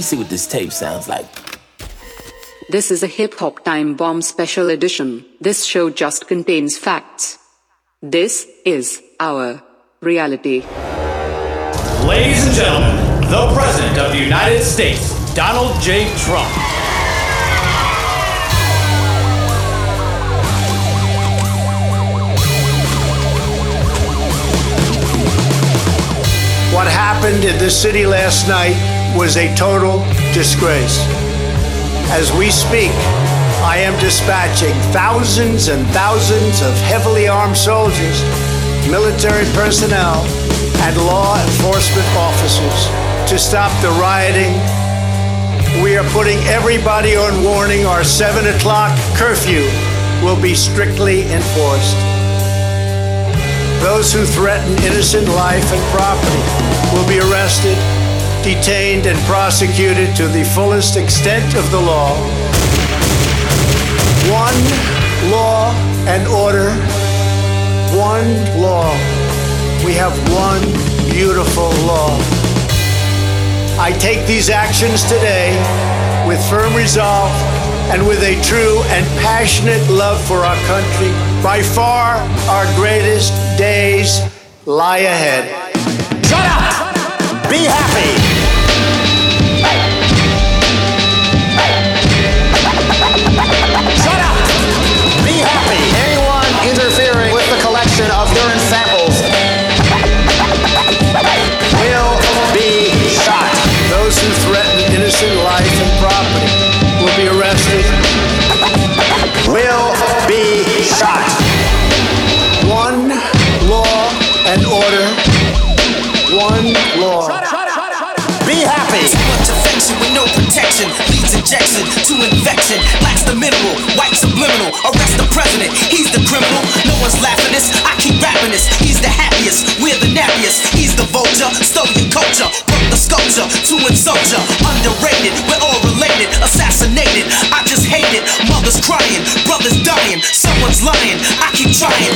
me see what this tape sounds like. This is a hip hop time bomb special edition. This show just contains facts. This is our reality. Ladies and gentlemen, the President of the United States, Donald J. Trump. What happened in this city last night was a total disgrace. As we speak, I am dispatching thousands and thousands of heavily armed soldiers, military personnel, and law enforcement officers to stop the rioting. We are putting everybody on warning. Our 7 o'clock curfew will be strictly enforced. Those who threaten innocent life and property will be arrested, detained, and prosecuted to the fullest extent of the law. One law and order. One law. We have one beautiful law. I take these actions today with firm resolve and with a true and passionate love for our country. By far, our greatest days lie ahead. Shut up! Be happy! Much with no protection leads injection to infection. Lacks the mineral, white subliminal. Arrest the president, he's the criminal. No one's laughing this. I keep rapping this. He's the happiest, we're the nappiest. He's the vulture, stole your culture, broke the sculpture to insult ya. Underrated, we're all related. Assassinated, I just hate it. Mothers crying, brothers dying, someone's lying. I keep trying,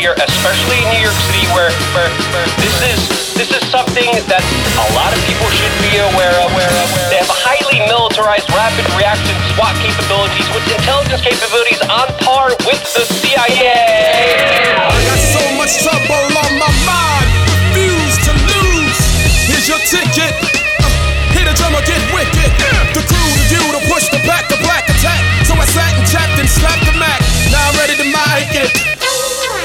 here, especially in New York City, where, where, where this is this is something that a lot of people should be aware of. Where, they have highly militarized rapid reaction SWAT capabilities with intelligence capabilities on par with the CIA. I got so much trouble on my mind. Refuse to lose. Here's your ticket. Uh, Hit a drummer, get wicked. The crew, the view, to push the back, the black attack. So I sat and chapped and slapped the Mac. Now I'm ready to mic it.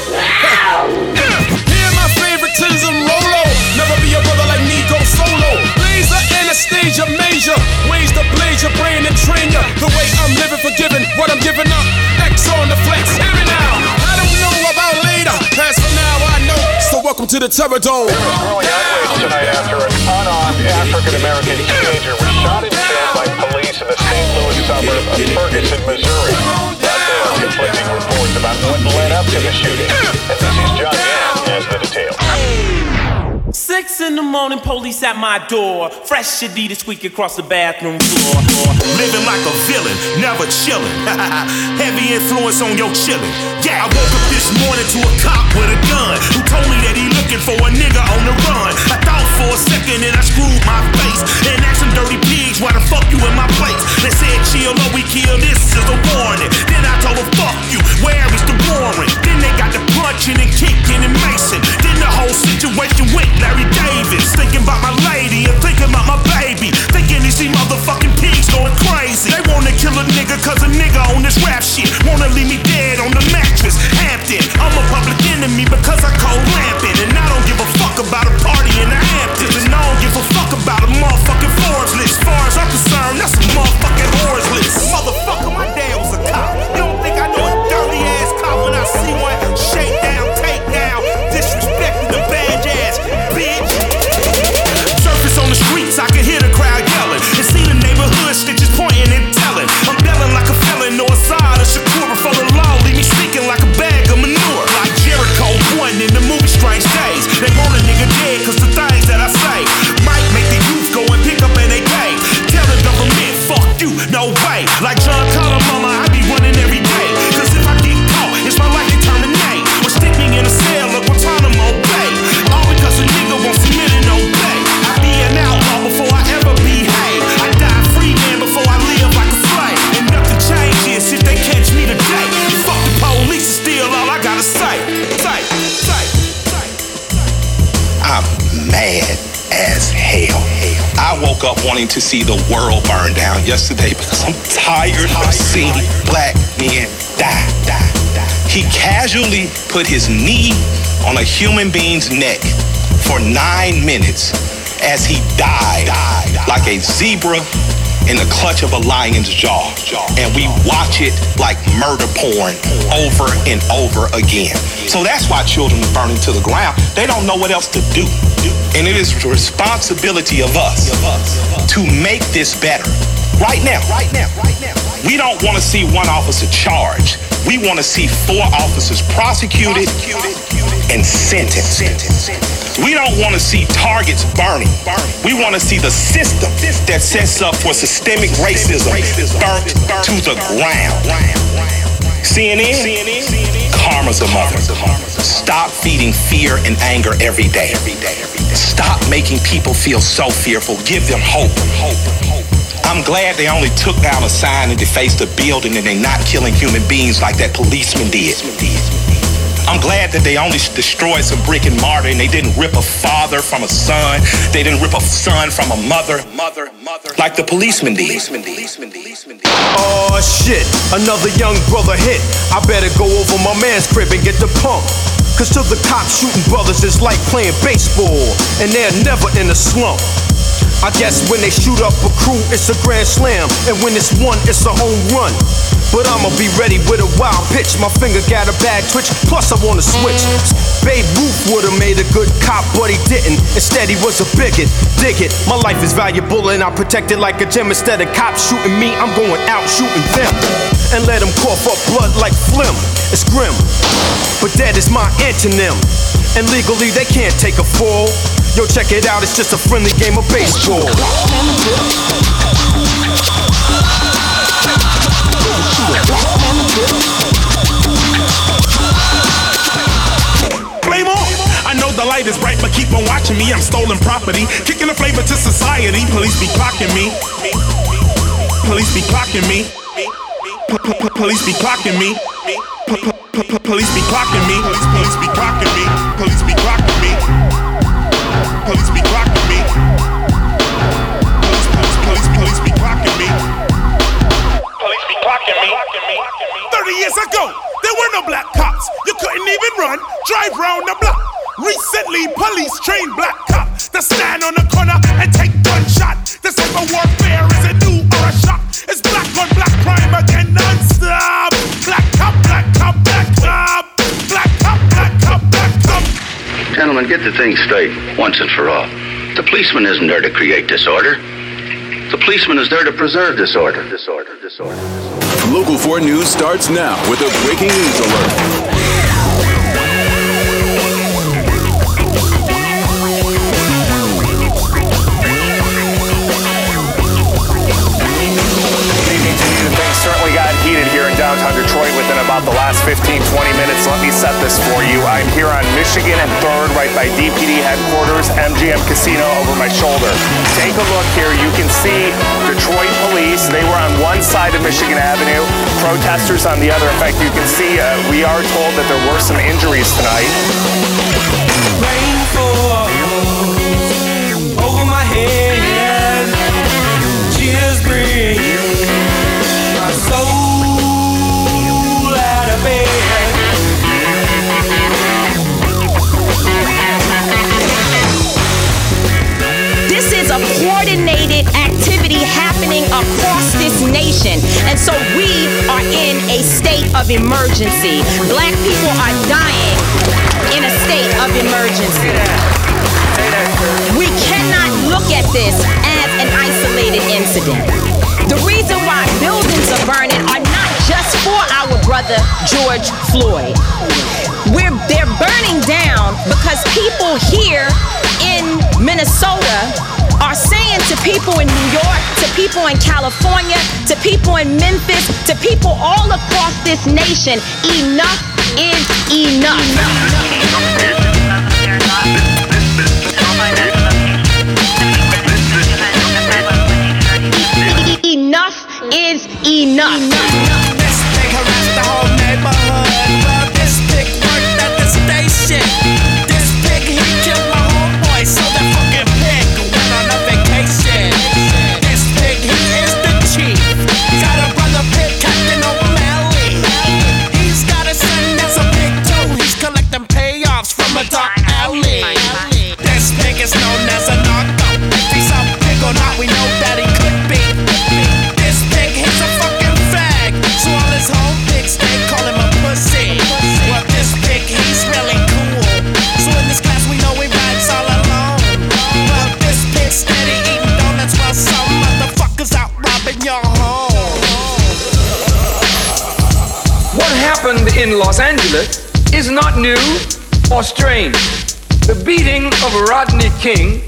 Hear my favoritism, Rolo. Never be a brother like me, go solo. Laser Anastasia major. Ways to blaze your brain and train ya. The way I'm living, forgiving what I'm giving up. X on the flex, hear me now. I don't know about later. As for now, I know. So welcome to the Terror Dome. Tonight after an unarmed African American teenager was shot and killed by police at my door. Fresh Adidas squeak across the bathroom floor. Living like a villain, never chillin'. Heavy influence on your chillin'. Yeah, I woke up this morning to a cop with a gun who told me that he looking for a nigga on the run. I thought for a second and I screwed my face and asked some dirty pigs why the fuck you in my place. They said chill or we kill. This is a warning told them, fuck you, where is the warrant? Then they got the punching and kicking and macing. Then the whole situation with Larry Davis. Thinking about my lady and thinking about my baby. Thinking these motherfucking pigs going crazy. They wanna kill a nigga cause a nigga on this rap shit. Wanna leave me dead on the mattress. Hampton, I'm a public enemy because I call lamping. And I don't give a fuck about a party in the Hamptons. And I don't give a fuck about a motherfucking Forbes list. As far as I'm concerned, that's a motherfucking whores list. Motherfucker. See the world burn down yesterday because I'm tired of seeing black men die, die, die. He casually put his knee on a human being's neck for nine minutes as he died like a zebra in the clutch of a lion's jaw. And we watch it like murder porn over and over again. So that's why children are burning to the ground. They don't know what else to do. And it is the responsibility of us to make this better. Right now, right now, right now. We don't want to see one officer charged. We want to see four officers prosecuted and sentenced. We don't want to see targets burning. We want to see the system that sets up for systemic racism burnt to the ground. CNN, karma's a mother. Stop feeding fear and anger every day. Stop making people feel so fearful. Give them hope. I'm glad they only took down a sign and defaced a building and they're not killing human beings like that policeman did. I'm glad that they only destroyed some brick and mortar and they didn't rip a father from a son. They didn't rip a son from a mother, mother, mother, like the policeman did. Oh shit, another young brother hit. I better go over my man's crib and get the pump. Cause to the cops shooting brothers is like playing baseball, and they're never in a slump. I guess when they shoot up a crew, it's a grand slam, and when it's one, it's a home run. But I'ma be ready with a wild pitch. My finger got a bad twitch, plus I wanna switch. Babe Ruth would've made a good cop, but he didn't. Instead, he was a bigot. Dig it, my life is valuable and I protect it like a gem. Instead of cops shooting me, I'm going out shooting them. And let them cough up blood like phlegm. It's grim, but that is my antonym. And legally, they can't take a fall. Yo, check it out, it's just a friendly game of baseball. Light is bright, but keep on watching me. I'm stolen property, kicking the flavor to society. Police be clocking me. Police be clocking me. Police be clocking me. Police be clocking me. Police be clocking me. Police be clocking me. Years ago, there were no black cops. You couldn't even run, drive round the block. Recently, police trained black cops to stand on the corner and take gunshot. This type warfare is a new or a shock. It's black on black crime again non-stop. Black cop, black cop, black cop. Black cop, black cop, black cop. Gentlemen, get the thing straight once and for all. The policeman isn't there to create disorder. The policeman is there to preserve disorder. Disorder, disorder. Local 4 News starts now with a breaking news alert. Downtown Detroit within about the last 15, 20 minutes. Let me set this for. I'm here on Michigan and 3rd, right by DPD headquarters, MGM Casino over my shoulder. Take a look here. You can see Detroit police. They were on one side of Michigan Avenue, protesters on the other. In fact, you can see uh, we are told that there were some injuries tonight. Rain falls over my head. Tears bring And so we are in a state of emergency. Black people are dying in a state of emergency. We cannot look at this as an isolated incident. The reason why buildings are burning are not just for our brother George Floyd. We're, they're burning down because people here in Minnesota people in New York, to people in California, to people in Memphis, to people all across this nation, enough is enough. Enough is enough. This pig harassed the. your home. What happened in Los Angeles is not new or strange. The beating of Rodney King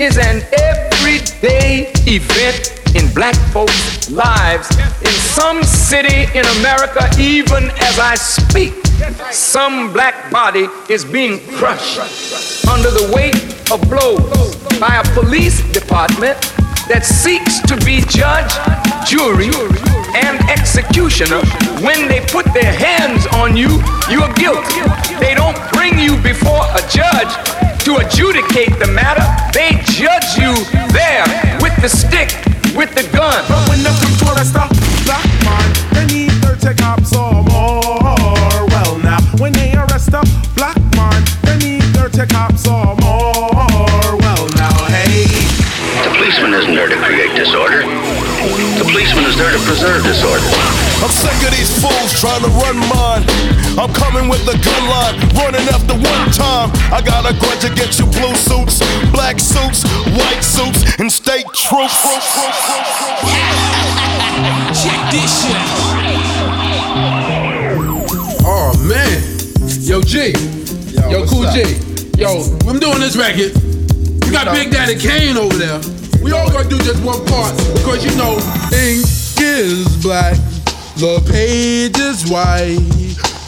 is an everyday event in black folks' lives in some city in America, even as I speak. Some black body is being crushed under the weight of blows by a police department that seeks to be judge, jury, and executioner. When they put their hands on you, you are guilty. They don't bring you before a judge to adjudicate the matter. They judge you there with the stick, with the gun. But when the controller stop black man, they need 30 cops or more. Isn't there to create disorder. The policeman is there to preserve disorder. I'm sick of these fools trying to run mine. I'm coming with a gun line, running after one time. I got a grudge against you blue suits, black suits, white suits, and state troops. Check this shit. Oh man. Yo G. Yo, what's Cool up? G. Yo, I'm doing this record. You got Big Daddy Kane over there. We all gonna do just one part because you know ink is black, the page is white.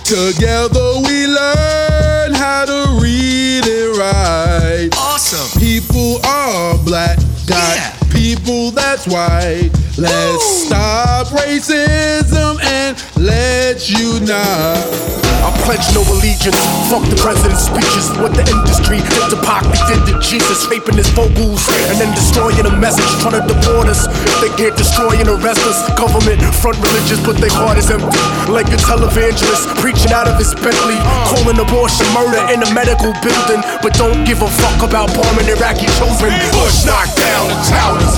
Together we learn how to read and write. Awesome. People are black, got people that's white. Let's stop racism and let you know. I pledge no allegiance. Fuck the president's speeches. What the industry did to Pac, they did to Jesus. Raping his vocals and then destroying a message. Trying to deport us. If they can't destroy and arrest us. Government front religious, but their heart is empty. Like a televangelist preaching out of his Bentley. Calling abortion murder in a medical building. But don't give a fuck about bombing Iraqi children. Bush knocked down the towers.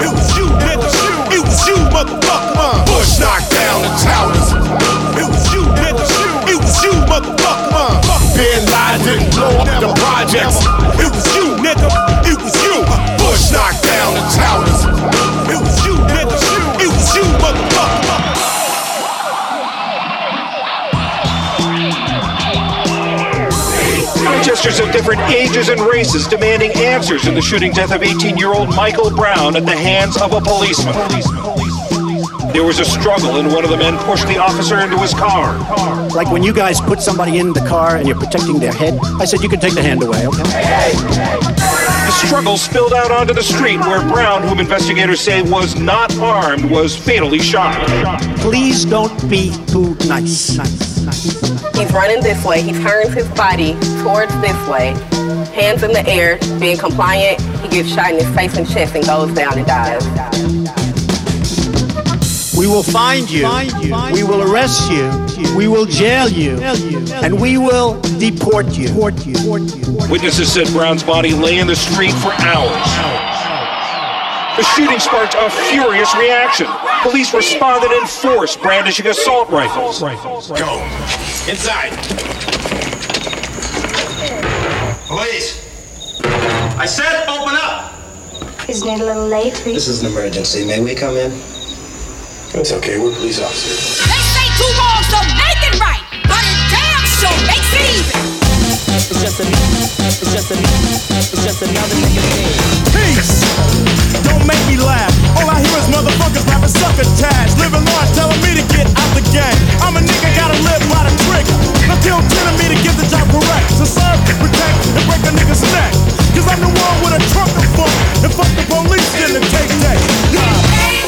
It was you, nigga. It motherfucker. Bush knocked down the towers. It was you, nigga. It was you, motherfucker. Bin Laden didn't blow up the projects. It was you, nigga. It was you. Bush knocked down the towers. It was you, nigga. It was you, motherfucker. Protesters of different ages and races demanding answers in the shooting death of 18 year old Michael Brown at the hands of a policeman. There was a struggle, and one of the men pushed the officer into his car. Like when you guys put somebody in the car and you're protecting their head, I said you can take the hand away, okay? The struggle spilled out onto the street where Brown, whom investigators say was not armed, was fatally shot. Please don't be too nice. He's running this way. He turns his body towards this way, hands in the air, being compliant. He gets shot in his face and chest and goes down and dies. We will find you. We will arrest you. We will jail you. And we will deport you. Witnesses said Brown's body lay in the street for hours. The shooting sparked a furious reaction. Police responded in force, brandishing assault rifles. Go. Inside. Police. I said open up. Isn't it a little late? This is an emergency. May we come in? It's okay. We're police officers. They say two wrongs don't make it right, but a damn sure makes it even. It's just a, it's just a, it's just another nigga thing. Peace! Don't make me laugh. All I hear is motherfuckers rapping sucker tags. Living large, telling me to get out the game. I'm a nigga, gotta live by the trigger. Now kill 10 of me to get the job correct. So serve, protect, and break a nigga's neck. Cause I'm the one with a trunk of funk. And fuck the police in the take that. It's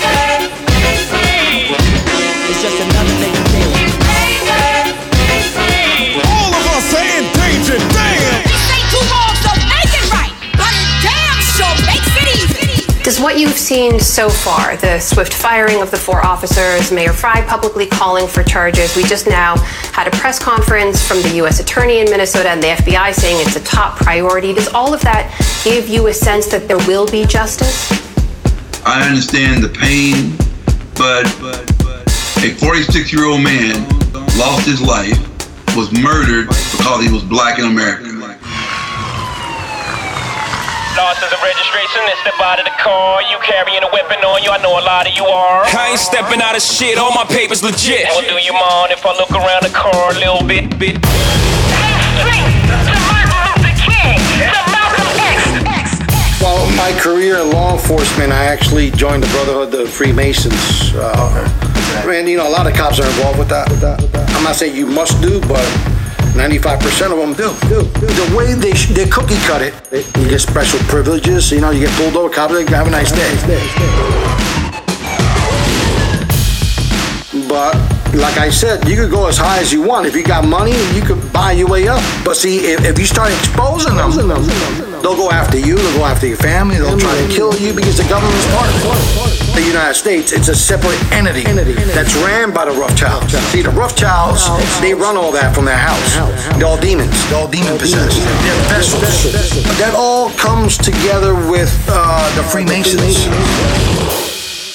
you've seen so far, the swift firing of the four officers, Mayor Frey publicly calling for charges, we just now had a press conference from the U.S. Attorney in Minnesota and the FBI saying it's a top priority. Does all of that give you a sense that there will be justice? I understand the pain, but a 46 year old man lost his life, was murdered because he was black in America. Lost the registration and step out of the car. You carrying a weapon on you, I know a lot of you are. I ain't stepping out of shit, all my papers legit. Well, do you mind if I look around the car a little bit? bit? Well, my career in law enforcement, I actually joined the Brotherhood of Freemasons. Uh, and, you know, a lot of cops are involved with that. I'm not saying you must do, but 95% of them do. do. do. The way they, sh- they cookie cut it, you get special privileges. You know, you get pulled over, cops, like, have a nice day. But like I said, you could go as high as you want. If you got money, you could buy your way up. But see, if, if you start exposing them, they'll go after you, they'll go after your family, they'll try to kill you because the government's part of. The United States, it's a separate entity that's ran by the Rothschilds. See, the Rothschilds, they run all that from their house. They're all demons. They're all demon possessed. They're vessels. That all comes together with uh, the Freemasons.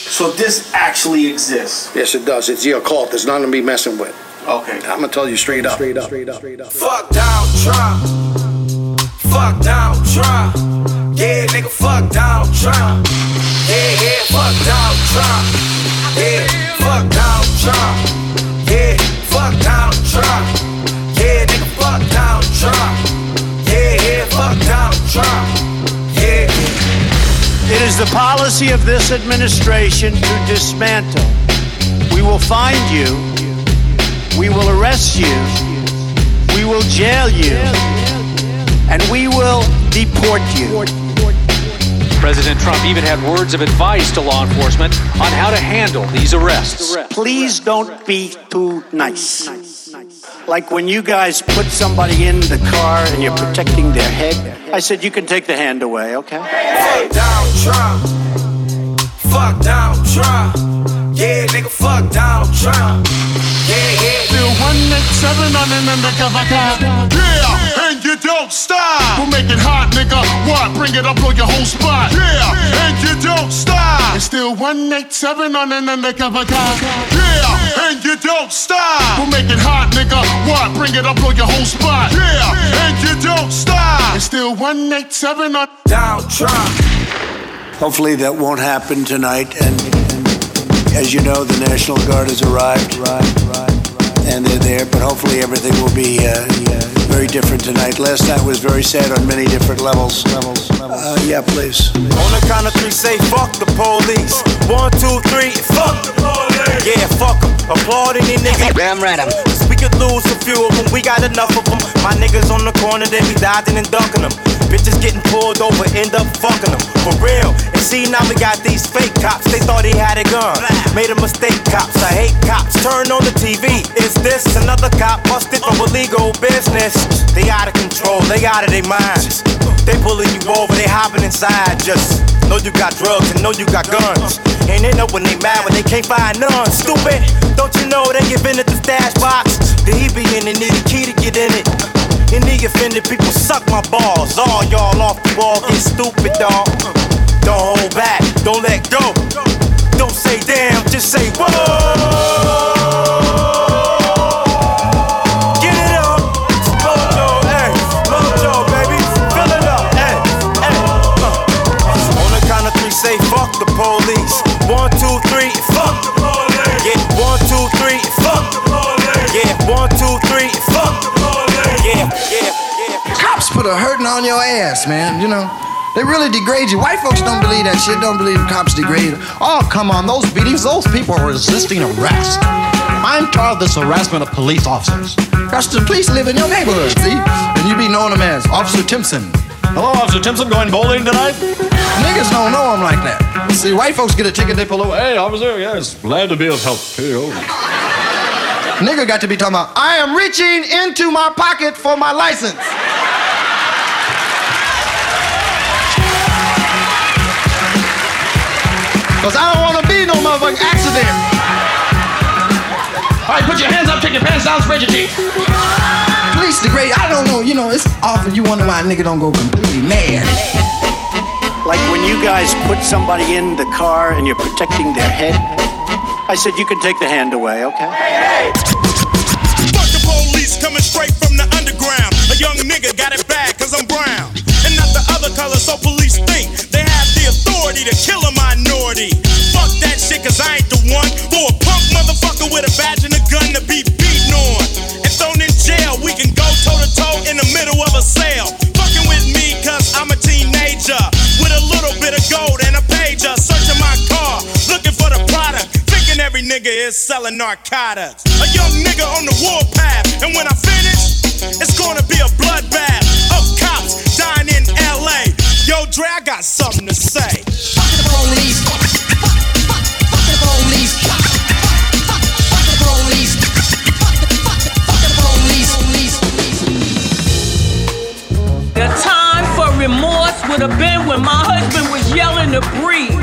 So this actually exists. Yes, it does. It's the occult. There's nothing to be messing with. Okay. I'm gonna tell you straight up. Straight up. Straight up. Straight up. Fuck Donald Trump. Fuck Donald Trump. Yeah, nigga, fuck Donald Trump. Yeah, yeah, fuck Donald Trump. Yeah, fuck Donald Trump. Yeah, fuck Donald Trump. Yeah, nigga, fuck Donald Trump. Yeah, yeah, fuck Donald Trump. Is the policy of this administration to dismantle. We will find you. We will arrest you. We will jail you. And we will deport you. President Trump even had words of advice to law enforcement on how to handle these arrests. Please don't be too nice. Like when you guys put somebody in the car and you're protecting their head, I said you can take the hand away, okay? Fuck Donald Trump. Fuck Donald Trump. Yeah, nigga, fuck Donald Trump. Yeah, yeah. Still 187 on an undercover cop. Yeah, and you don't stop. We'll make it hot, nigga. What? Bring it up, blow your whole spot. Yeah, and you don't stop. It's still 187 on an undercover cop. Yeah, and you don't stop. We'll make it hot, nigga. What? Bring it up, blow your whole spot. Yeah, and you don't stop. It's still 187 on Donald Trump. Hopefully that won't happen tonight. And, and as you know, the National Guard has arrived, and they're there. But hopefully everything will be uh, yeah, very different tonight. Last night was very sad on many different levels. Levels. Uh, yeah, please. On the count of three, say fuck the police. One, two, three, fuck the police. Yeah, fuck 'em. Applauding these niggas. Damn right, I'm. We could lose a few of them, we got enough of them. My niggas on the corner, they be dodging and ducking them. Bitches getting pulled over, end up fucking them. For real. And see, now we got these fake cops. They thought he had a gun. Made a mistake, cops. I hate cops. Turn on the TV. Is this another cop busted for illegal business? They out of control, they out of their minds. They pulling you over, they hopping inside. Just know you got drugs and know you got guns. And they know when they mad when they can't find none. Stupid, don't you know they give in at the stash box? The he be in it, need a key to get in it. And the offended people suck my balls. All y'all off the wall, get stupid, dog. Don't hold back, don't let go. Don't say damn, just say whoa. Ass, man. You know, they really degrade you. White folks don't believe that shit. Don't believe cops degrade. Oh, come on, those beatings. Those people are resisting arrest. I'm tired of this harassment of police officers. Because the police live in your neighborhood, see? And you be knowing them as Officer Timpson. Hello, Officer Timpson. Going bowling tonight? Niggas don't know him like that. See, white folks get a ticket, they pull over. Hey, officer, yes, glad to be of help you. Nigga got to be talking about, I am reaching into my pocket for my license. Cause I don't wanna be no motherfucking accident. All right, put your hands up, take your pants down, spread your teeth. Police degrade, I don't know, you know, it's often you wonder why a nigga don't go completely mad. Like when you guys put somebody in the car and you're protecting their head, I said you can take the hand away, okay? Hey! Fuck the police coming straight from the underground. A young nigga got it bad cause I'm brown. And not the other color, so police think they have the authority to kill a Fuck that shit, cause I ain't the one for a punk motherfucker with a badge and a gun to be beaten on. And thrown in jail, we can go toe to toe in the middle of a sale. Fucking with me, cause I'm a teenager with a little bit of gold and a pager. Searching my car, looking for the product. Thinking every nigga is selling narcotics. A young nigga on the warpath, and when I finish, it's gonna be a bloodbath of cops dying in LA. Yo, Dre, I got something to say. Fuck the police. Would have been when my husband was yelling to breathe.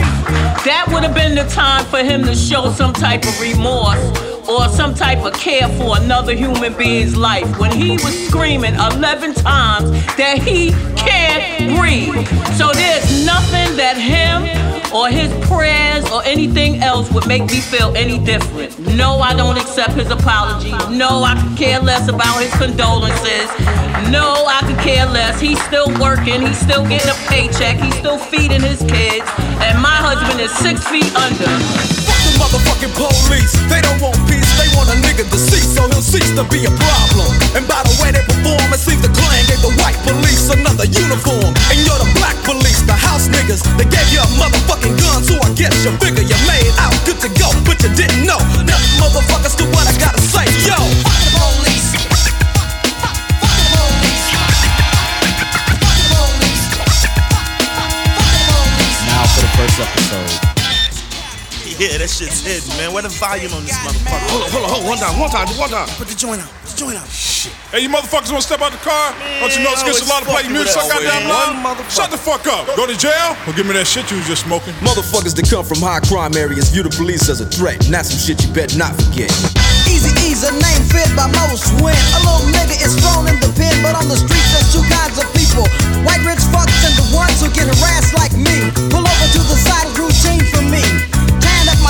That would have been the time for him to show some type of remorse or some type of care for another human being's life when he was screaming 11 times that he can't breathe. So there's nothing that him or his prayers or anything else would make me feel any different. No, I don't accept his apology. No, I could care less about his condolences. No, I could care less. He's still working. He's still getting a paycheck. He's still feeding his kids. And my husband is six feet under. Fuck the motherfucking police. They don't want peace. They want a nigga to cease, so he'll cease to be a problem. And by the way they perform, it seems the Klan gave the white police another uniform. And you're the black police, the house niggas. They gave you a motherfucking gun, so I guess you figure you made out good to go, but you didn't know. Nothing motherfuckers to what I gotta say. Yo, fuck the police. Now for the first episode. Yeah, that shit's hidden, man. Where the volume on this motherfucker? Hold on, hold on, hold on. One time, one time, one time. Put the joint out. Put the joint out. Shit. Hey, you motherfuckers want to step out the car? Don't you know it's against the law to play music so goddamn loud? Shut the fuck up. Go to jail or give me that shit you was just smoking. Motherfuckers that come from high crime areas view the police as a threat. And that's some shit you better not forget. Easy E's a name fit by most win. A little nigga is thrown in the pen, but on the streets there's two kinds of people. White rich fucks and the ones who get harassed like me. Pull over to the side is routine for me.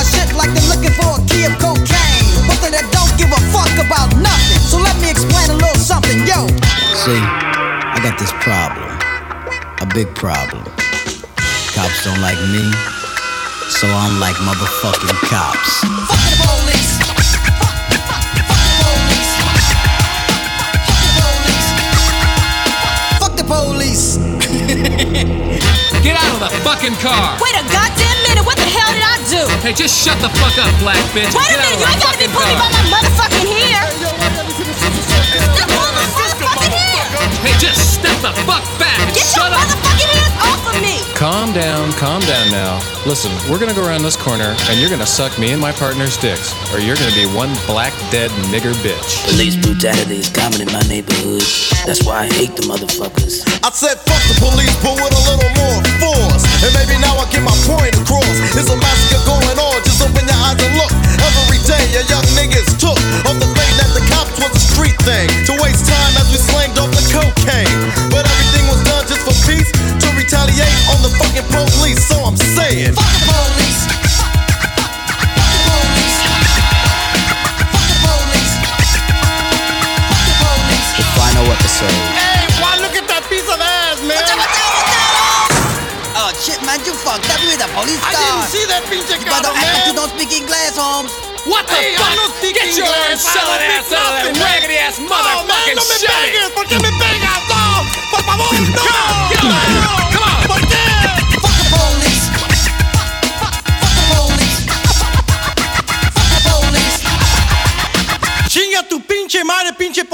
Tying up my shit like they're looking for a key of cocaine. But they don't give a fuck about nothing. So let me explain a little something, yo. See, I got this problem. A big problem. Cops don't like me, so I'm like motherfucking cops. Fuck Get out of the fucking car. Wait a goddamn minute, what the hell did I do? Hey, just shut the fuck up, black bitch. Wait Get a minute, you ain't gotta be pulling car. by my motherfucking hair. Step on my motherfucking hair. Hey, just step the fuck back and Get shut your up. motherfucking hands off of me. Calm down, calm down now. Listen, we're gonna go around this corner and you're gonna suck me and my partner's dicks, or you're gonna be one black dead nigger bitch. Police brutality is common in my neighborhood. That's why I hate the motherfuckers. I said fuck the police, but with a little more force. And maybe now I get my point across. There's a massacre going on, just open your eyes and look. Every day your young niggas took off the faith that the cops was a street thing. To waste time as we slanged off the cocaine. But everything was done just for peace, to retaliate on the fucking police. So I'm saying, fuck the police. Final episode. Hey, why look at that piece of ass, man? Oh shit, man, you fucked up with the police car. I didn't see that pinche You better carro, like man. you don't speak English, Holmes. What the hey, fuck? I'm not speaking Get your English. ass selling ass out of that nothing, man. raggedy ass Oh, man, motherfucking no me Chevy. pegues. ¿Por qué me pegas? No, por favor, no. Come on, on, come on.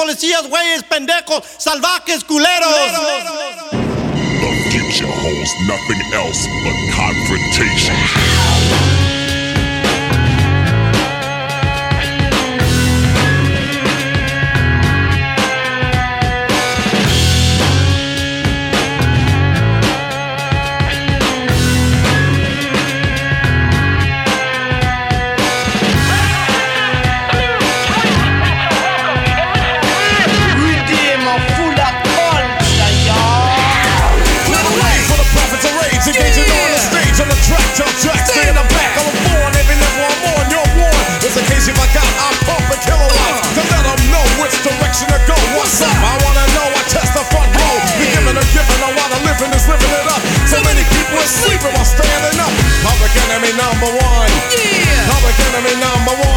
Policías, güeyes, pendejos, salvajes, culeros. The future holds nothing else but confrontation. direction to go. What's up? I wanna know. I test the front row. We giving a giving. I wanna living is living it up. So many people are sleeping while standing up. Public enemy number one. Yeah. Public enemy number one.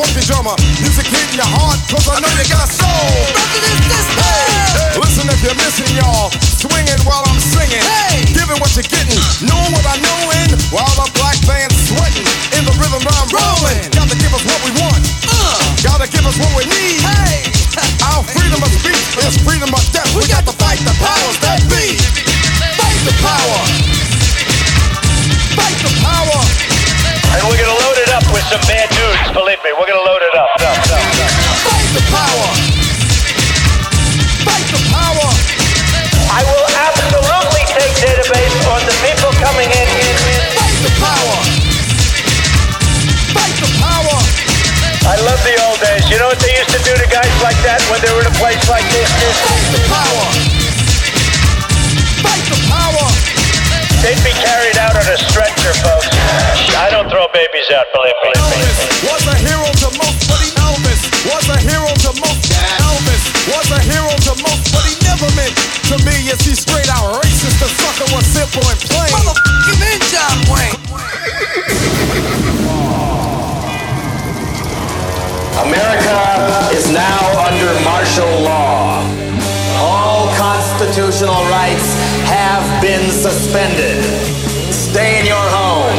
Funky drummer, music hitting your heart, cause I know you got soul. Hey, listen if you're missing y'all, swinging while I'm singing, giving what you're getting, knowing what I know in, while the black band's sweating, in the rhythm I'm rolling. Gotta give us what we want, uh. gotta give us what we need. Our freedom of speech is freedom of death. We got to fight the powers that be. Fight the power. Some bad dudes. Believe me, we're gonna load it up. up, up, up. Fight the power. Fight the power. I will absolutely take database on the people coming in. Fight the power. Fight the power. I love the old days. You know what they used to do to guys like that when they were in a place like this? this? Fight the power. They'd be carried out on a stretcher, folks. I don't throw babies out, believe me. Was a hero to most, but he Elvis was a hero to most. Elvis was a hero to most, but he never meant to me. Is he straight out racist? The sucker was simple and suspended. Stay in your home.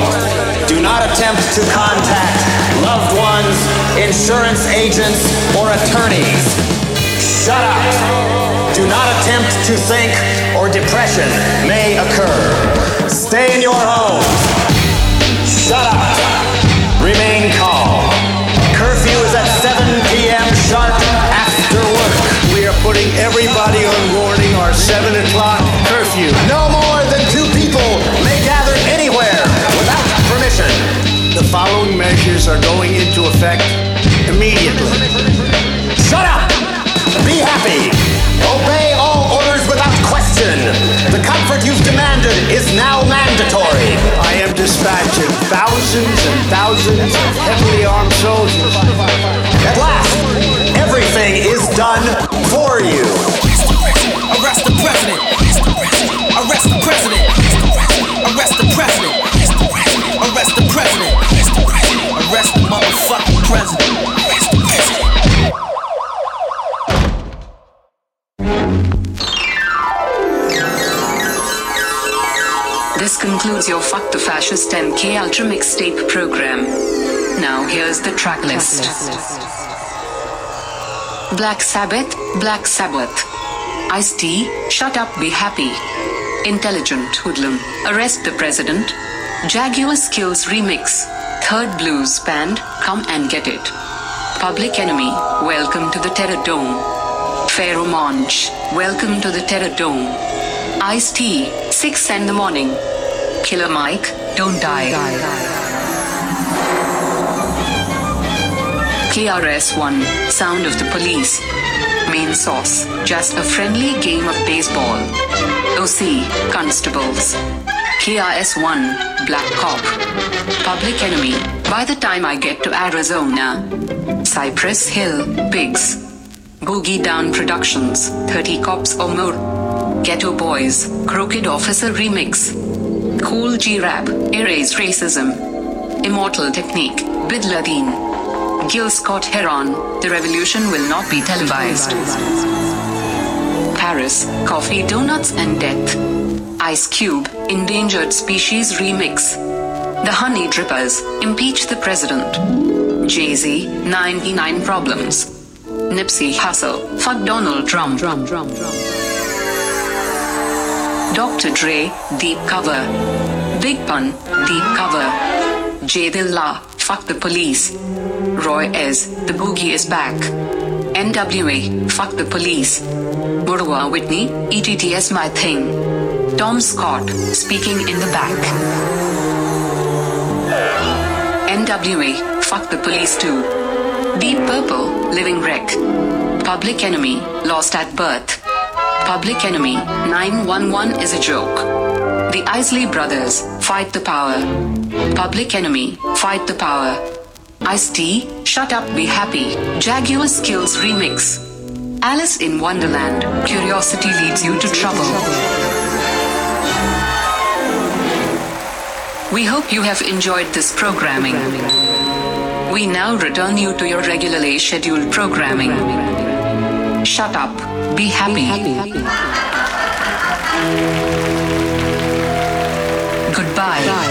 Do not attempt to contact loved ones, insurance agents, or attorneys. Shut up. Do not attempt to think or depression may occur. Stay in your home. Shut up. Remain calm. Curfew is at 7 p.m. sharp after work. We are putting everybody on warning our 7 o'clock curfew. No following measures are going into effect immediately. Shut up! Be happy! Obey all orders without question! The comfort you've demanded is now mandatory! I am dispatching thousands and thousands of heavily armed soldiers. At last, everything is done for you! Arrest the president. Arrest the president. Arrest concludes your Fuck the Fascist MK Ultra mixtape program. Now here's the track list. Black Sabbath, Black Sabbath. Ice T, Shut Up Be Happy. Intelligent Hoodlum, Arrest the President. Jaguar Skills Remix. Third Blues Band, Come and Get It. Public Enemy, Welcome to the Terror Dome. Pharoahe Monch, Welcome to the Terror Dome. Ice T, 6 in the morning. Killer Mike, Don't Die. KRS-One, Sound of the Police. Main source, just a friendly game of baseball. OC, Constables. KRS-One, Black Cop. Public Enemy, by the time I get to Arizona. Cypress Hill, Pigs. Boogie Down Productions, 30 Cops or More. Geto Boys, Crooked Officer Remix. Kool G Rap, Erase Racism. Immortal Technique, Bin Laden. Gil Scott Heron, The Revolution Will Not Be Televised. Paris, Coffee, Donuts, and Death. Ice Cube, Endangered Species Remix. The Honey Drippers, Impeach the President. Jay Z, 99 Problems. Nipsey Hussle, Fuck Donald Trump. Drum, drum, drum. Dr. Dre, Deep Cover. Big Pun, Deep Cover. J Dilla, Fuck the Police. Roy Ayers, The Boogie is Back. NWA, Fuck the Police. Marva Whitney, It's My Thing. Tom Scott, Speaking in the Back. NWA, Fuck the Police too. Deep Purple, Living Wreck. Public Enemy, Lost at Birth. Public Enemy, 911 is a joke. The Isley Brothers, Fight the Power. Public Enemy, Fight the Power. Ice T, Shut Up Be Happy, Jaguar Skills Remix. Alice in Wonderland, Curiosity leads you to trouble. We hope you have enjoyed this programming. We now return you to your regularly scheduled programming. Shut up, be happy. Goodbye.